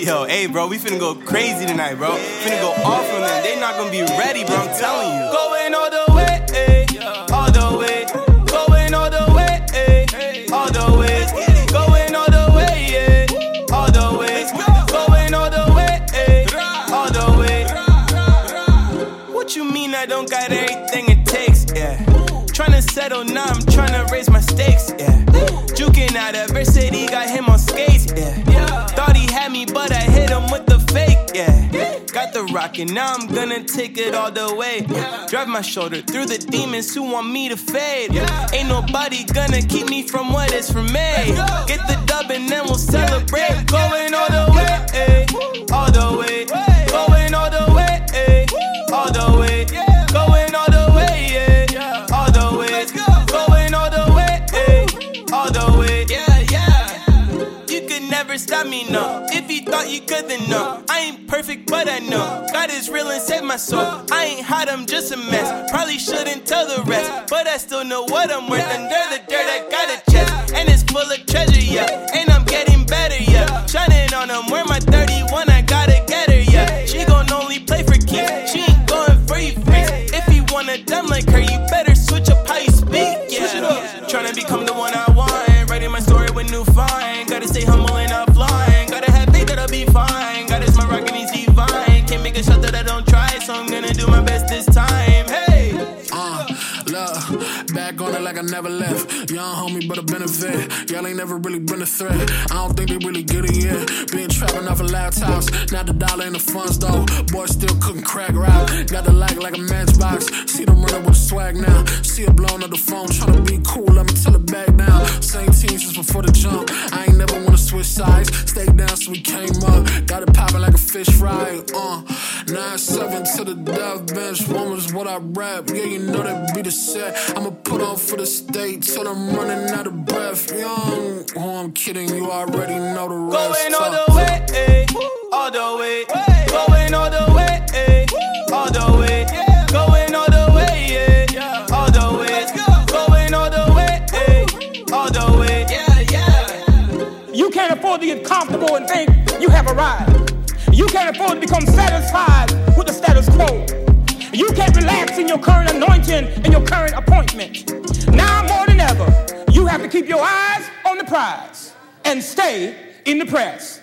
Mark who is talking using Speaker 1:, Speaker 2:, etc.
Speaker 1: Yo, hey, bro, we finna go crazy tonight, bro. Finna go off on them. They not gonna be ready, bro. I'm telling you.
Speaker 2: Going all the way, eh, all the way. Going all the way, eh, all the way. Going all the way, yeah, all the way. Going all the way, eh, all the way.
Speaker 1: What you mean I don't got everything it takes? Yeah. Trying to settle now, I'm trying to raise my stakes. Yeah. Rocket, now I'm gonna take it all the way. Drive my shoulder through the demons who want me to fade. Ain't nobody gonna keep me from what is for me. Never stop me, no. If you thought you could, then no. I ain't perfect, but I know. God is real and saved my soul. I ain't hot, I'm just a mess. Probably shouldn't tell the rest, but I still know what I'm worth. Under the dirt, I got a chest, and it's full of treasure, yeah. And I'm getting better, yeah. Shining on them, where my 31, I gotta get her, yeah. She gon' only play for keeps, she ain't going for you freaks. If you wanna dumb like her, you better switch up how you speak, yeah. Tryna become the one I time. Hey.
Speaker 3: Uh, look, back on it like I never left. Young homie, but a benefit. Y'all ain't never really been a threat. I don't think they really get it yet. Been trapping off of laptops, not the dollar in the funds though. Boy, still cooking crack rap. Got the like like a matchbox. See them running with swag now. See her blowing up the phone, trying to be cool. Before the jump. I ain't never wanna switch sides. Stay down so we came up. Got it popping like a fish fry. Uh, 9-7 to the death bench. One was what I rap. Yeah, you know that be the set. I'ma put on for the state till I'm running out of breath. Young, who I'm kidding, you already know the rest.
Speaker 2: Going all the way, eh, all the way.
Speaker 4: Get comfortable and think you have arrived. You can't afford to become satisfied with the status quo. You can't relax in your current anointing and your current appointment. Now more than ever, you have to keep your eyes on the prize and stay in the press.